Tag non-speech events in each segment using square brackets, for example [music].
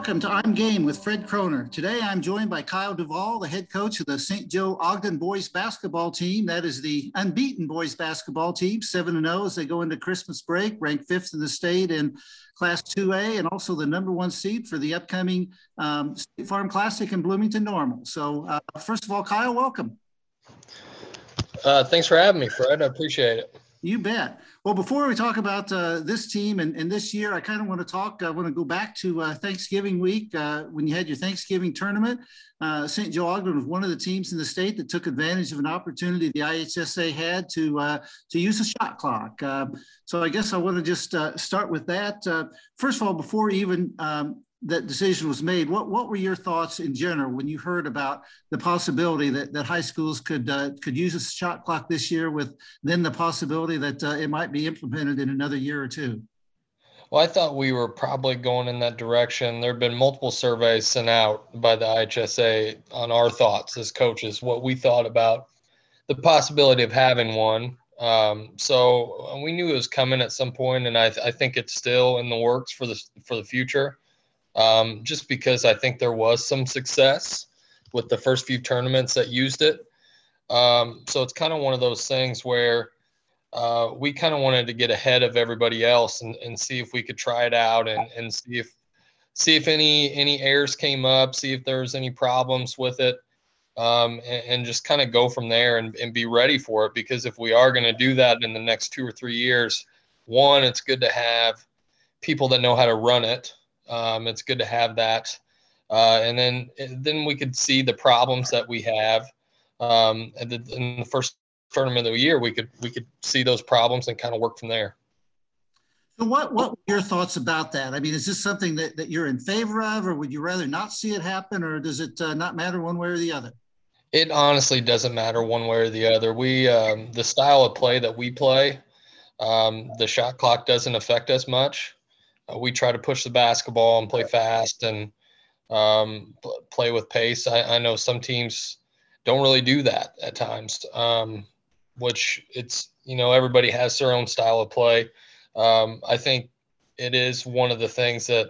Welcome to I'm Game with Fred Kroner. Today I'm joined by Kiel Duvall, the head coach of the St. Joe Ogden boys basketball team. That is the unbeaten boys basketball team, 7 0 as they go into Christmas break, ranked fifth in the state in Class 2A, and also the number one seed for the upcoming um, State Farm Classic in Bloomington Normal. So, uh, first of all, Kiel, welcome. Uh, thanks for having me, Fred. I appreciate it. You bet. Well, before we talk about uh, this team and, and, this year, I kind of want to talk. I want to go back to uh, Thanksgiving week uh, when you had your Thanksgiving tournament. Uh, St. Joe Ogden was one of the teams in the state that took advantage of an opportunity the IHSA had to uh, to use a shot clock. Um, so I guess I want to just uh, start with that. first of all, before even um, that decision was made, what what were your thoughts in general when you heard about the possibility that, that high schools could uh, could use a shot clock this year, with then the possibility that uh, it might be implemented in another year or two? Well, I thought we were probably going in that direction. There have been multiple surveys sent out by the IHSA on our thoughts as coaches, what we thought about the possibility of having one. Um, so we knew it was coming at some point, and I, I think it's still in the works for the for the future um, just because I think there was some success with the first few tournaments that used it. Um, so it's kind of one of those things where uh, we kind of wanted to get ahead of everybody else and, and see if we could try it out and, and see if see if any any errors came up, see if there's any problems with it, um, and, and, just kind of go from there and, and be ready for it. Because if we are going to do that in the next two or three years, one, it's good to have people that know how to run it um, it's good to have that. Uh, and then then we could see the problems that we have. Um, and the, in the first tournament of the year, we could we could see those problems and kind of work from there. So what what were your thoughts about that? I mean, is this something that, that you're in favor of, or would you rather not see it happen, or does it uh, not matter one way or the other? It honestly doesn't matter one way or the other. We um, the style of play that we play, um, the shot clock doesn't affect us much. Uh, we try to push the basketball and play fast and um, play with pace. I, I, know some teams don't really do that at times, um, which it's you know everybody has their own style of play. Um, I think it is one of the things that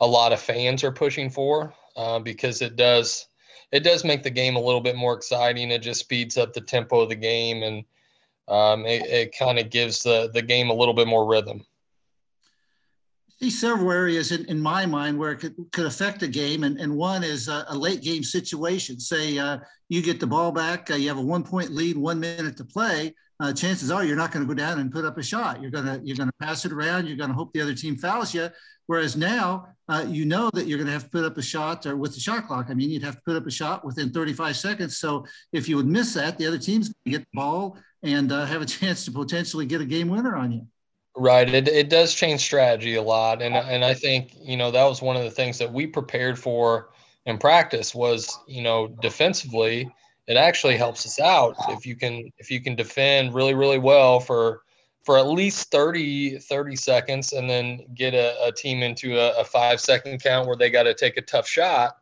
a lot of fans are pushing for uh, because it does it does make the game a little bit more exciting. It just speeds up the tempo of the game and um, it, it kind of gives the the game a little bit more rhythm see several areas in, in my mind where it could, could affect a game. And, and one is a, a late game situation. Say uh, you get the ball back, uh, you have a one point lead, one minute to play. Uh, chances are you're not going to go down and put up a shot. You're going to you're to pass it around. You're going to hope the other team fouls you. Whereas now uh, you know that you're going to have to put up a shot or with the shot clock. I mean, you'd have to put up a shot within 35 seconds. So if you would miss that, the other team's to get the ball and uh, have a [laughs] chance to potentially get a game winner on you. Right. It, it does change strategy a lot. And, and I think, you know, that was one of the things that we prepared for in practice was, you know, defensively, it actually helps us out if you can if you can defend really, really well for for at least 30, 30 seconds and then get a, a team into a, a, five second count where they got to take a tough shot.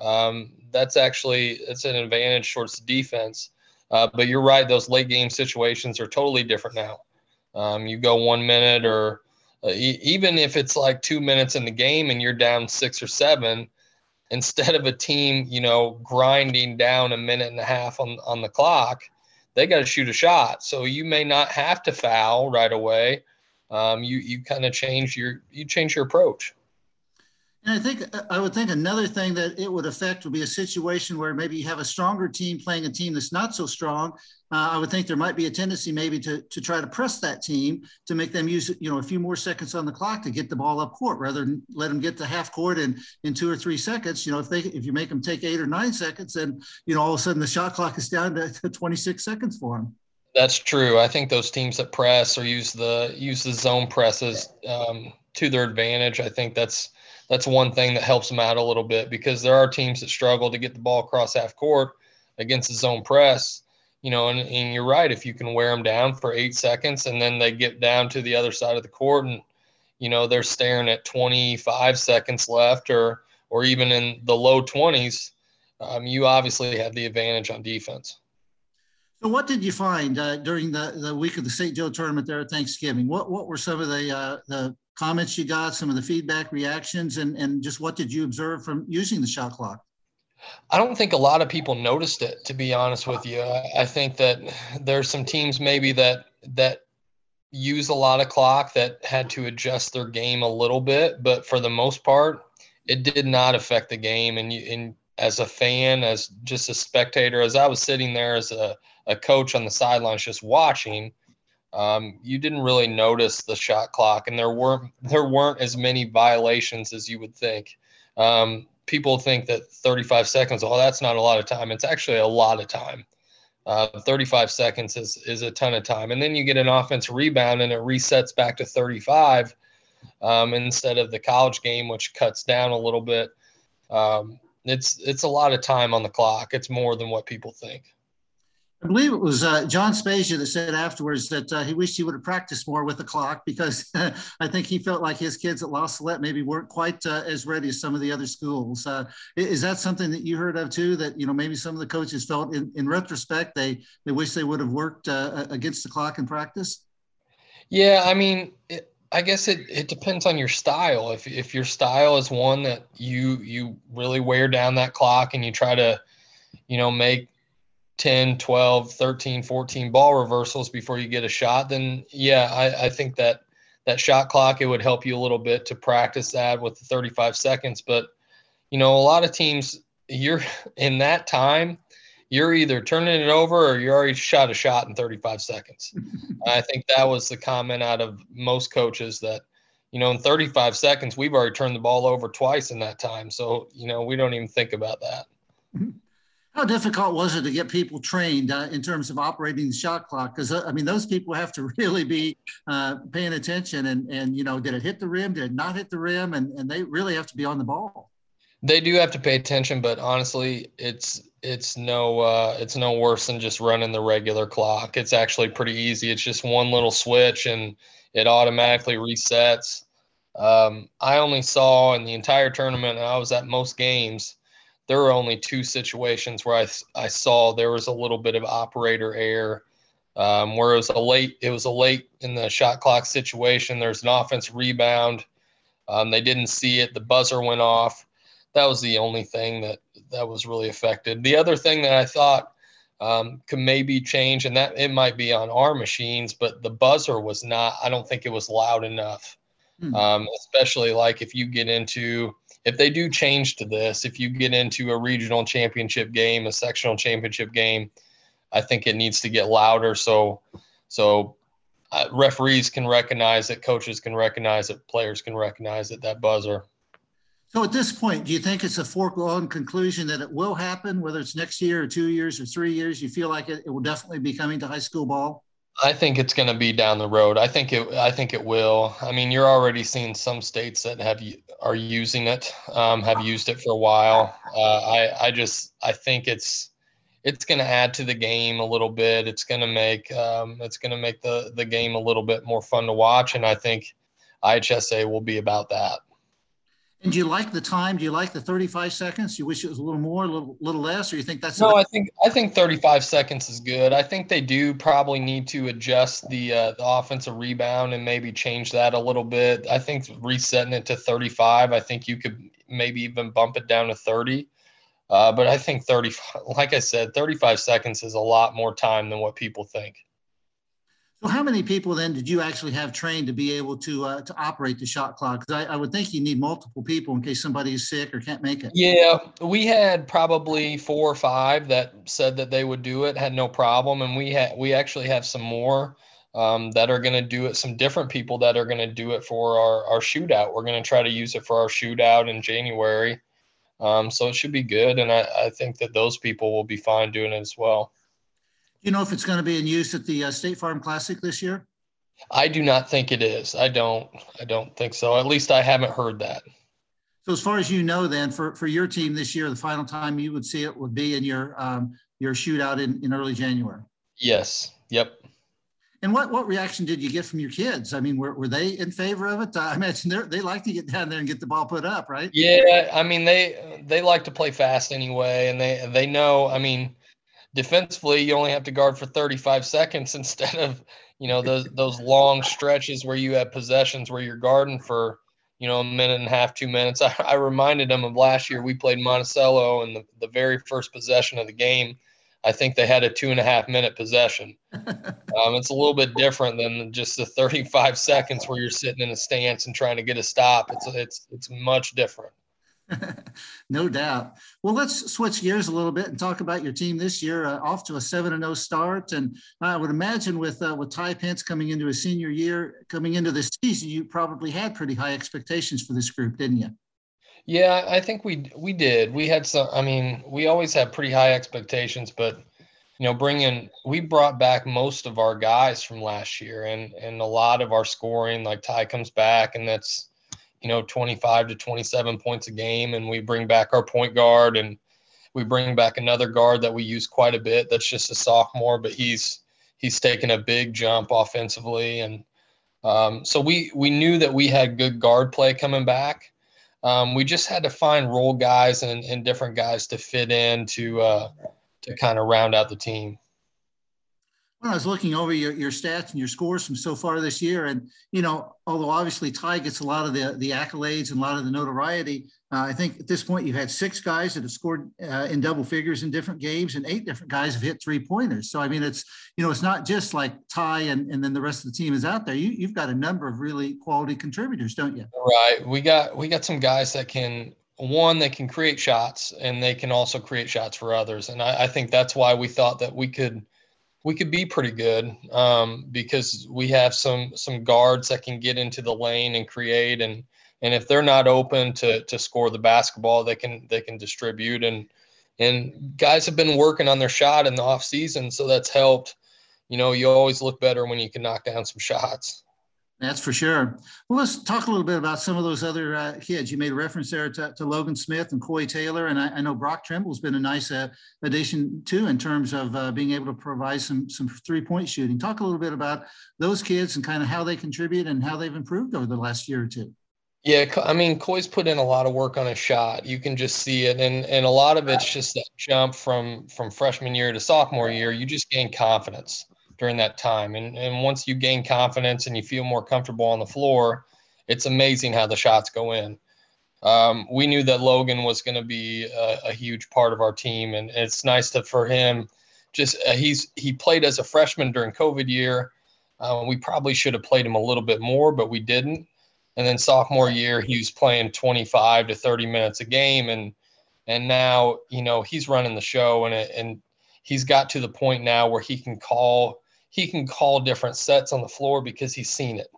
Um, that's actually it's an advantage towards the defense. Uh, but you're right; those late game situations are totally different now. Um, you go one minute, or uh, even if it's like two minutes in the game and you're down six or seven, instead of a team, you know, grinding down a minute and a half on, on the clock, they got to shoot a shot. So you may not have to foul right away. Um, you you kind of change your you change your approach. And I think I would think another thing that it would affect would be a situation where maybe you have a stronger team playing a team that's not so strong. Uh, I would think there might be a tendency maybe to, to try to press that team to make them use you know a few more seconds on the clock to get the ball up court rather than let them get to half court in in two or three seconds. You know if they if you make them take eight or nine seconds, then you know all of a sudden the shot clock is down to, to 26 seconds for them. That's true. I think those teams that press or use the use the zone presses um, to their advantage. I think that's that's one thing that helps them out a little bit because there are teams that struggle to get the ball across half court against the zone press. You know, and, and you're right. If you can wear them down for eight seconds and then they get down to the other side of the court and, you know, they're staring at 25 seconds left or, or even in the low 20s, um, you obviously have the advantage on defense. So, what did you find uh, during the, the week of the St. Joe tournament there at Thanksgiving? What what were some of the uh, the comments you got, some of the feedback, reactions, and and just what did you observe from using the shot clock? I don't think a lot of people noticed it, to be honest with you. I, think that there's some teams maybe that that use a lot of clock that had to adjust their game a little bit, but for the most part, it did not affect the game. And you, and as a fan, as just a spectator, as I was sitting there as a, a coach on the sidelines just watching, um, you didn't really notice the shot clock, and there weren't there weren't as many violations as you would think. Um, people think that 35 seconds, oh, that's not a lot of time. It's actually a lot of time. Uh, 35 seconds is is a ton of time, and then you get an offense rebound, and it resets back to 35 um, instead of the college game, which cuts down a little bit. Um, it's it's a lot of time on the clock. It's more than what people think. I believe it was uh, John Spezia that said afterwards that uh, he wished he would have practiced more with the clock because [laughs] I think he felt like his kids at La Salette maybe weren't quite uh, as ready as some of the other schools. Uh, is that something that you heard of too? That you know maybe some of the coaches felt in, in retrospect they they wish they would have worked uh, against the clock in practice. Yeah, I mean, it, I guess it, it depends on your style. If if your style is one that you you really wear down that clock and you try to, you know, make 10, 12, 13, 14 ball reversals before you get a shot, then yeah, I, I think that that shot clock, it would help you a little bit to practice that with the 35 seconds. But, you know, a lot of teams, you're [laughs] in that time, you're either turning it over or you already shot a shot in 35 seconds. [laughs] I think that was the comment out of most coaches that, you know, in 35 seconds, we've already turned the ball over twice in that time. So, you know, we don't even think about that. Mm-hmm. How difficult was it to get people trained uh, in terms of operating the shot clock? Because uh, I mean, those people have to [laughs] really be uh, paying attention. And and you know, did it hit the rim? Did it not hit the rim? And and they really have to be on the ball. They do have to pay attention, but honestly, it's it's no uh, it's no worse than just running the regular clock. It's actually pretty easy. It's just one little switch, and it automatically resets. Um, I only saw in the entire tournament, I was at most games there were only two situations where I, I saw there was a little bit of operator error um, where it was a late it was a late in the shot clock situation. There's an offense rebound. Um, they didn't see it. The buzzer went off. That was the only thing that that was really affected. The other thing that i thought um, could maybe change and that it might be on our machines but the buzzer was not i don't think it was loud enough. Hmm. Um, especially like if you get into if they do change to this, if you get into a regional championship game, a sectional championship game, I think it needs to get louder so so uh, referees can recognize it, coaches can recognize it, players can recognize it. That buzzer. So at this point, do you think it's a foregone conclusion that it will happen, whether it's next year or two years or three years? You feel like it, it will definitely be coming to high school ball? I think it's going to be down the road. I think it. I think it will. I mean, you're already seeing some states that have are using it, um, have used it for a while. Uh, I I just I think it's it's going to add to the game a little bit. It's going to make um, it's going to make the the game a little bit more fun to watch, and I think IHSA will be about that. And do you like the time? Do you like the 35 seconds? You wish it was a little more, a little, little less, or you think that's no? I think I think 35 seconds is good. I think they do probably need to adjust the uh, the offensive rebound and maybe change that a little bit. I think resetting it to 35. I think you could maybe even bump it down to 30. Uh, but I think 30, [laughs] like I said, 35 seconds is a lot more time than what people think. So how many people then did you actually have trained to be able to uh, to operate the shot clock? Because I, I, would think you need multiple people in case somebody is sick or can't make it. Yeah, we had probably four or five that said that they would do it, had no problem, and we had we actually have some more um, that are going to do it. Some different people that are going to do it for our our shootout. We're going to try to use it for our shootout in January. Um, so it should be good, and I, I think that those people will be fine doing it as well you know if it's going to be in use at the uh, State Farm Classic this year? I do not think it is. I don't. I don't think so. At least I haven't heard that. So, as far as you know, then for, for your team this year, the final time you would see it would be in your um, your shootout in, in early January. Yes. Yep. And what, what reaction did you get from your kids? I mean, were, were they in favor of it? I [laughs] imagine they they like to get down there and get the ball put up, right? Yeah, I mean they they like to play fast anyway, and they they know. I mean, defensively, you only have to guard for 35 seconds [laughs] instead of, you know those those long stretches where you have possessions where you're guarding for you know a minute and a half, two minutes. I, I reminded them of last year we played Monticello and the, the very first possession of the game. I think they had a two and a half minute possession. [laughs] Um, it's a little bit different than just the 35 seconds where you're sitting in a stance and trying to get a stop. It's it's it's much different. [laughs] no doubt. Well, let's switch gears a little bit and talk about your team this year. Uh, off to a seven and zero oh start, and I would imagine with uh, with Ty Pence coming into his senior year, coming into this season, you probably had pretty high expectations for this group, didn't you? Yeah, I think we we did. We had some. I mean, we always have pretty high expectations, but you know, bringing we brought back most of our guys from last year, and and a lot of our scoring. Like Ty comes back, and that's you know, 25 to 27 points a game. And we bring back our point guard and we bring back another guard that we use quite a bit. That's just a sophomore, but he's, he's taken a big jump offensively. And um, so we, we knew that we had good guard play coming back. Um, we just had to find role guys and, and different guys to fit in to, uh, to kind of round out the team. When I was looking over your, your stats and your scores from so far this year, and you know, although obviously Ty gets a lot of the the accolades and a lot of the notoriety, uh, I think at this point you've had six guys that have scored uh, in double figures in different games, and eight different guys have hit three pointers. So I mean, it's you know, it's not just like Ty and and then the rest of the team is out there. You you've got a number of really quality contributors, don't you? Right. We got we got some guys that can one they can create shots and they can also create shots for others, and I, I think that's why we thought that we could we could be pretty good um, because we have some some guards that can get into the lane and create and and if they're not open to to score the basketball they can they can distribute and and guys have been working on their shot in the off season so that's helped. You know you always look better when you can knock down some shots that's for sure. Well, let's talk a little bit about some of those other uh, kids. You made a reference there to, to Logan Smith and Coy Taylor, and I, I know Brock Trimble's been a nice uh, addition too in terms of uh, being able to provide some some three point shooting. Talk a little bit about those kids and kind of how they contribute and how they've improved over the last year or two. Yeah, I mean, Coy's put in a lot of work on his shot. You can just see it, and and a lot of it's just that jump from from freshman year to sophomore year. You just gain confidence during that time. And, and once you gain confidence and you feel more comfortable on the floor, it's amazing how the shots go in. Um, we knew that Logan was going to be a, a, huge part of our team, and it's nice to for him. Just uh, he's he played as a freshman during COVID year. Uh, we probably should have played him a little bit more, but we didn't. And then sophomore year, he was playing 25 to 30 minutes a game, and and now you know he's running the show, and and he's got to the point now where he can call he can call different sets on the floor because he's seen it.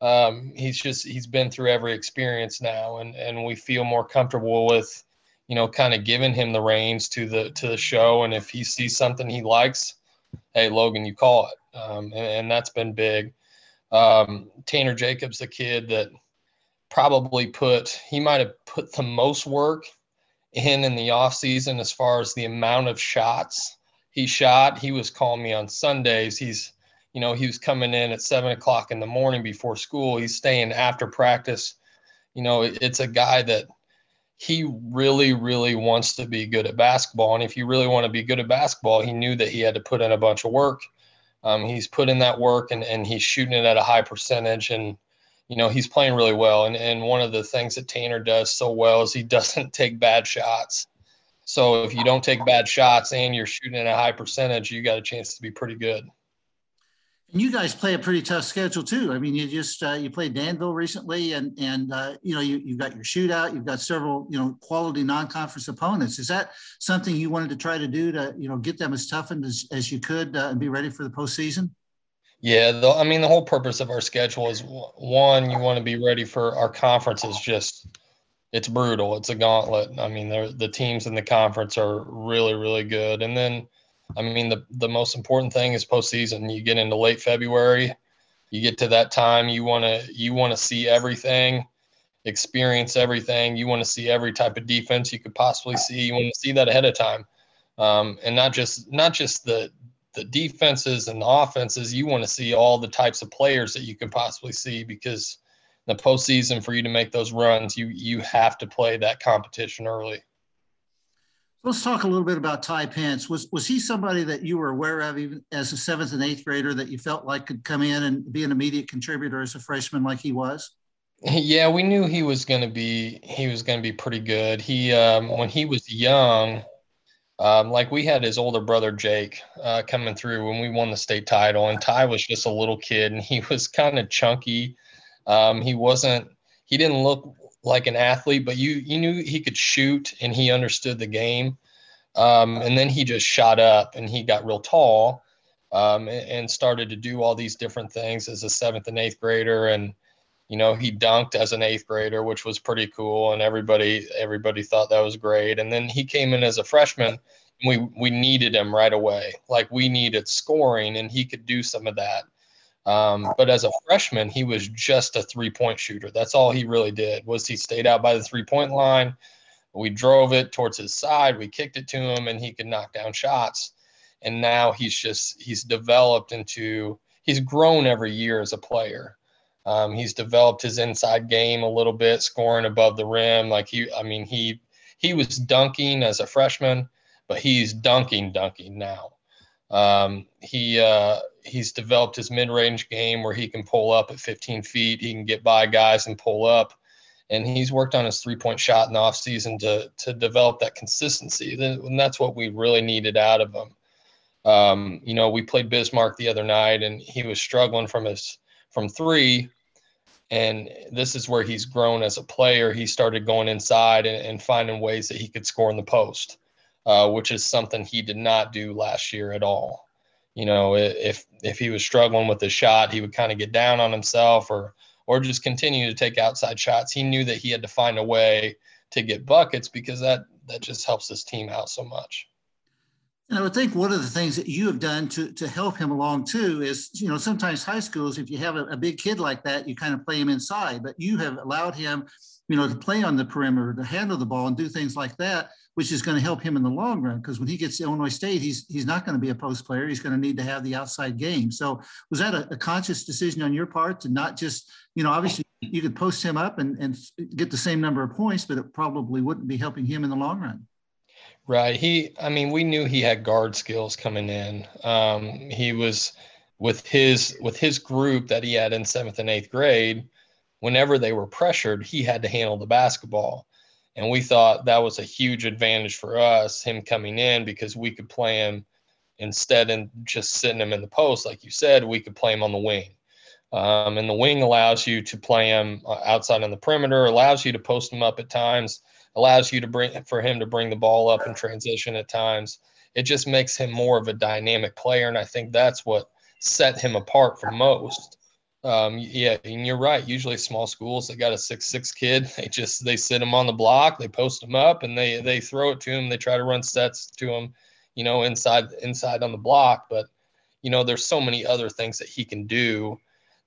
Um, he's just he's been through every experience now, and and we feel more comfortable with, you know, kind of giving him the reins to the to the show. And if he sees something he likes, hey Logan, you call it, um, and, and, that's been big. Um, Tanner Jacobs, the kid that probably put he might have put the most work in in the off season as far as the amount of shots he shot. He was calling me on Sundays. He's, you know, he was coming in at seven o'clock in the morning before school. He's staying after practice. You know, it's a guy that he really, really wants to be good at basketball. And if you really want to be good at basketball, he knew that he had to put in a bunch of work. Um, he's put in that work and, and he's shooting it at a high percentage. And, you know, he's playing really well. And, and one of the things that Tanner does so well is he [laughs] doesn't take bad shots. So if you don't take bad shots and you're shooting at a high percentage, you got a chance to be pretty good. And you guys play a pretty tough schedule too. I mean, you just uh, you played Danville recently, and and uh, you know you you've got your shootout. You've got several you know quality non-conference opponents. Is that something you wanted to try to do to you know get them as toughened as, as you could uh, and be ready for the postseason? Yeah, the, I mean the whole purpose of our schedule is one, you want to be ready for our conferences just it's brutal. It's a gauntlet. I mean, the teams in the conference are really, really good. And then, I mean, the the most important thing is postseason. You get into late February, you get to that time, you want to you want to see everything, experience everything. You want to see every type of defense you could possibly see. You want to see that ahead of time, um, and not just not just the the defenses and the offenses. You want to see all the types of players that you could possibly see because the postseason for you to make those runs, you you have to play that competition early. Let's talk a little bit about Ty Pence. Was was he somebody that you were aware of even as a seventh and eighth grader that you felt like could come in and be an immediate contributor as a freshman like he was? [laughs] Yeah, we knew he was going to be he was going to be pretty good. He um, when he was young, um, like we had his older brother Jake uh, coming through when we won the state title, and Ty was just a little kid, and he was kind of chunky. Um, he wasn't he didn't look like an athlete, but you you knew he could shoot and he understood the game. Um, and then he just shot up and he got real tall um, and, started to do all these different things as a seventh and eighth grader. And you know he dunked as an eighth grader, which was pretty cool, and everybody everybody thought that was great. And then he came in as a freshman. And we we needed him right away. Like we needed scoring, and he could do some of that. Um, but as a freshman, he was just a three point shooter. That's all he really did was he stayed out by the three point line. We drove it towards his side. We kicked it to him, and he could knock down shots. And now he's just he's developed into he's grown every year as a player. Um, he's developed his inside game a little bit, scoring above the rim. Like he, I mean, he he was dunking as a freshman, but he's dunking dunking now. Um, he uh, he's developed his mid-range game where he can pull up at 15 feet. He can get by guys and pull up, and he's worked on his three-point shot in the offseason to to develop that consistency. And that's what we really needed out of him. Um, you know, we played Bismarck the other night, and he was struggling from his from three. And this is where he's grown as a player. He started going inside and, and finding ways that he could score in the post uh, which is something he did not do last year at all. You know, if if he was struggling with the shot, he would kind of get down on himself or or just continue to take outside shots. He knew that he had to find a way to get buckets because that that just helps his team out so much. And I would think one of the things that you have done to, to help him along too is, you know, sometimes high schools, if you have a, a big kid like that, you kind of play him inside, but you have allowed him, you know, to play on the perimeter, to handle the ball and do things like that which is going to help him in the long run. Because when he gets to Illinois State, he's he's not going to be a post player. He's going to need to have the outside game. So was that a, a conscious decision on your part to not just, you know, obviously you could post him up and, and get the same number of points, but it probably wouldn't be helping him in the long run. Right. He, I mean, we knew he had guard skills coming in. Um, he was with his with his group that he had in seventh and eighth grade. Whenever they were pressured, he had to handle the basketball. And we thought that was a huge advantage for us, him coming in, because we could play him instead of just sitting him in the post, like you said, we could play him on the wing. Um, and the wing allows you to play him uh, outside on the perimeter, allows you to post him up at times, allows you to bring for him to bring the ball up in transition at times. It just makes him more of a dynamic player, and I think that's what set him apart from most. Um, yeah, and you're right. Usually, small schools they got a six six kid. They just they sit him on the block, they post him up, and they they throw it to him. They try to run sets to him, you know, inside inside on the block. But you know, there's so many other things that he can do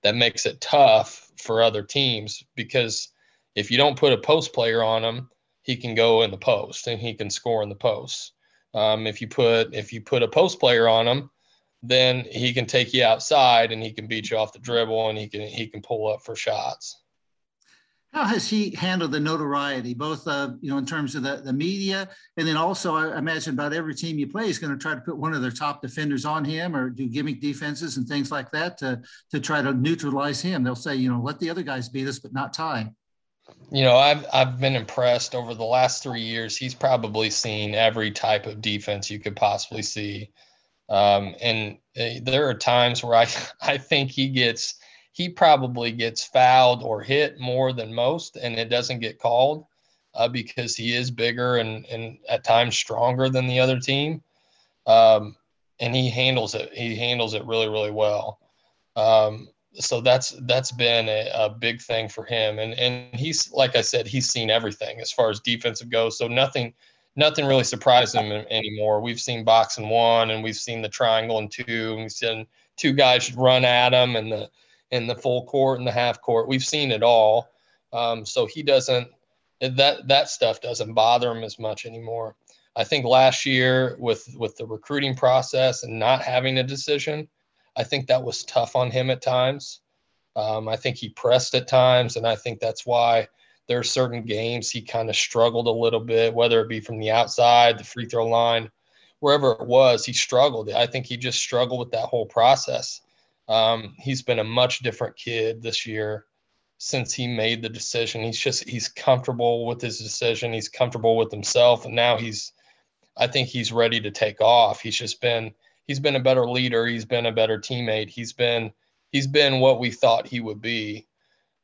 that makes it tough for other teams because if you don't put a post player on him, he can go in the post and he can score in the post. Um, if you put if you put a post player on him, then he can take you outside and he can beat you off the dribble and he can he can pull up for shots. How has he handled the notoriety, both uh, you know in terms of the, the media, and then also I imagine about every team you play is going to try to put one of their top defenders on him or do gimmick defenses and things like that to to try to neutralize him. They'll say, you know, let the other guys beat us, but not Ty. You know, I've I've been impressed over the last three years. He's probably seen every type of defense you could possibly see. Um, and uh, there are times where I, [laughs] I think he gets, he probably gets fouled or hit more than most, and it doesn't get called uh, because he is bigger and, and at times stronger than the other team. Um, and he handles it. He handles it really, really well. Um, so that's that's been a, a, big thing for him. And and he's like I said, he's seen everything as far as defensive goes. So nothing nothing really surprised him anymore. We've seen box and one, and we've seen the triangle and two, and we've seen two guys run at him in the in the full court and the half court. We've seen it all. Um, so he doesn't that that stuff doesn't bother him as much anymore. I think last year with with the recruiting process and not having a decision, I think that was tough on him at times. Um, I think he pressed at times, and I think that's why there are certain games he kind of struggled a little bit, whether it be from the outside, the free throw line, wherever it was, he struggled. I think he just struggled with that whole process. Um, he's been a much different kid this year since he made the decision. He's just he's comfortable with his decision. He's comfortable with himself, and now he's I think he's ready to take off. He's just been he's been a better leader. He's been a better teammate. He's been he's been what we thought he would be.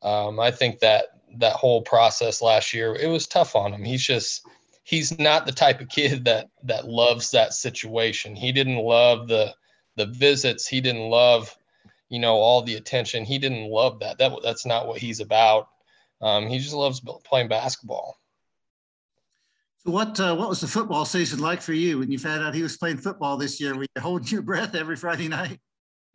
Um, I think that that whole process last year. It was tough on him. He's just he's not the type of kid that that loves that situation. He didn't love the the visits. He didn't love you know all the attention. He didn't love that. That that's not what he's about. Um, he just loves playing basketball. So what uh, what was the football season like for you when you found out he was playing football this year? Were you holding your breath every Friday night?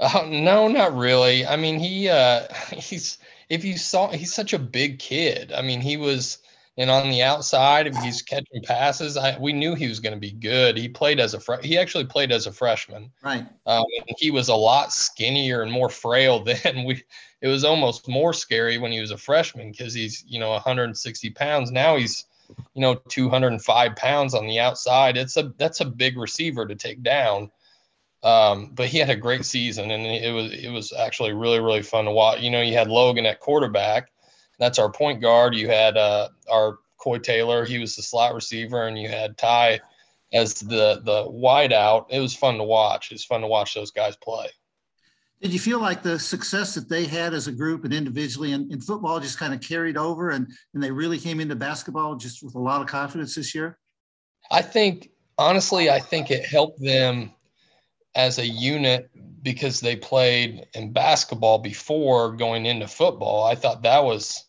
Uh, no, not really. I mean, he uh, [laughs] he's if you saw, he's such a big kid. I mean, he was, and on the outside, if he's catching passes, I, we knew he was going to be good. He played as a fre- he actually played as a freshman. Right. Um, he was a lot skinnier and more [laughs] frail than we. It was almost more scary when he was a freshman because he's you know 160 pounds. Now he's you know 205 pounds on the outside. It's a that's a big receiver to take down. Um, but he had a great season, and it was it was actually really really fun to watch. You know, you had Logan at quarterback, that's our point guard. You had uh, our Coy Taylor, he was the slot receiver, and you had Ty as the the wide out. It was fun to watch. It was fun to watch those guys play. Did you feel like the success that they had as a group and individually in, in football just kind of carried over and, and they really came into basketball just with a lot of confidence this year? I think, honestly, I think it helped them as a unit because they played in basketball before going into football. I thought that was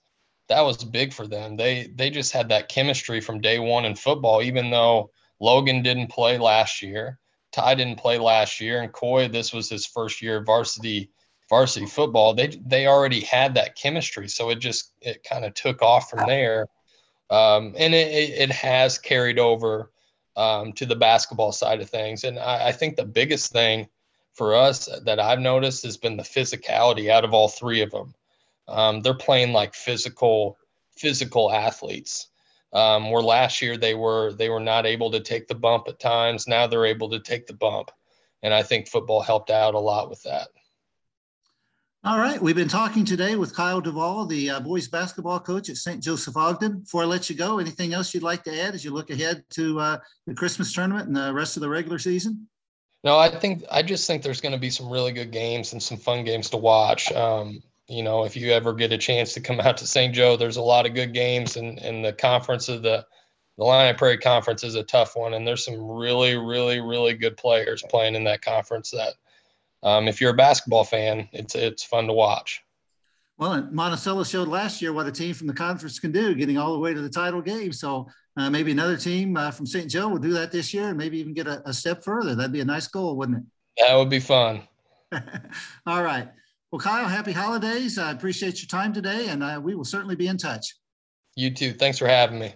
that was big for them. They they just had that chemistry from day one in football, even though Logan didn't play last year, Ty didn't play last year, and Coy this was his first year of varsity varsity football. They they already had that chemistry, so it just it kind of took off from there, um, and it, it has carried over um, to the basketball side of things. And I, I, think the biggest thing for us that I've noticed has been the physicality out of all three of them. Um, they're playing like physical, physical athletes. Um, where last year they were they were not able to take the bump at times. Now they're able to take the bump, and I think football helped out a lot with that. All right, we've been talking today with Kiel Duvall, the uh, boys basketball coach at St. Joseph Ogden. Before I let you go, anything else you'd like to add as you look ahead to uh, the Christmas tournament and the rest of the regular season? No, I think I just think there's going to be some really good games and some fun games to watch. Um, you know, if you ever get a chance to come [laughs] out to St. Joe, there's a lot of good games, and and the conference of the the Illini Prairie Conference is a tough one, and there's some really, really, really good players playing in that conference that um, if you're a basketball fan, it's it's fun to watch. Well, Monticello showed last year what a team from the conference can do, getting all the way to the title game. So uh, maybe another team uh, from St. Joe will do that this year, and maybe even get a, a, step further. That'd be a nice goal, wouldn't it? That would be fun. [laughs] all right. Well, Kiel, happy holidays. I appreciate your time today, and uh, we will certainly be in touch. You too. Thanks for having me.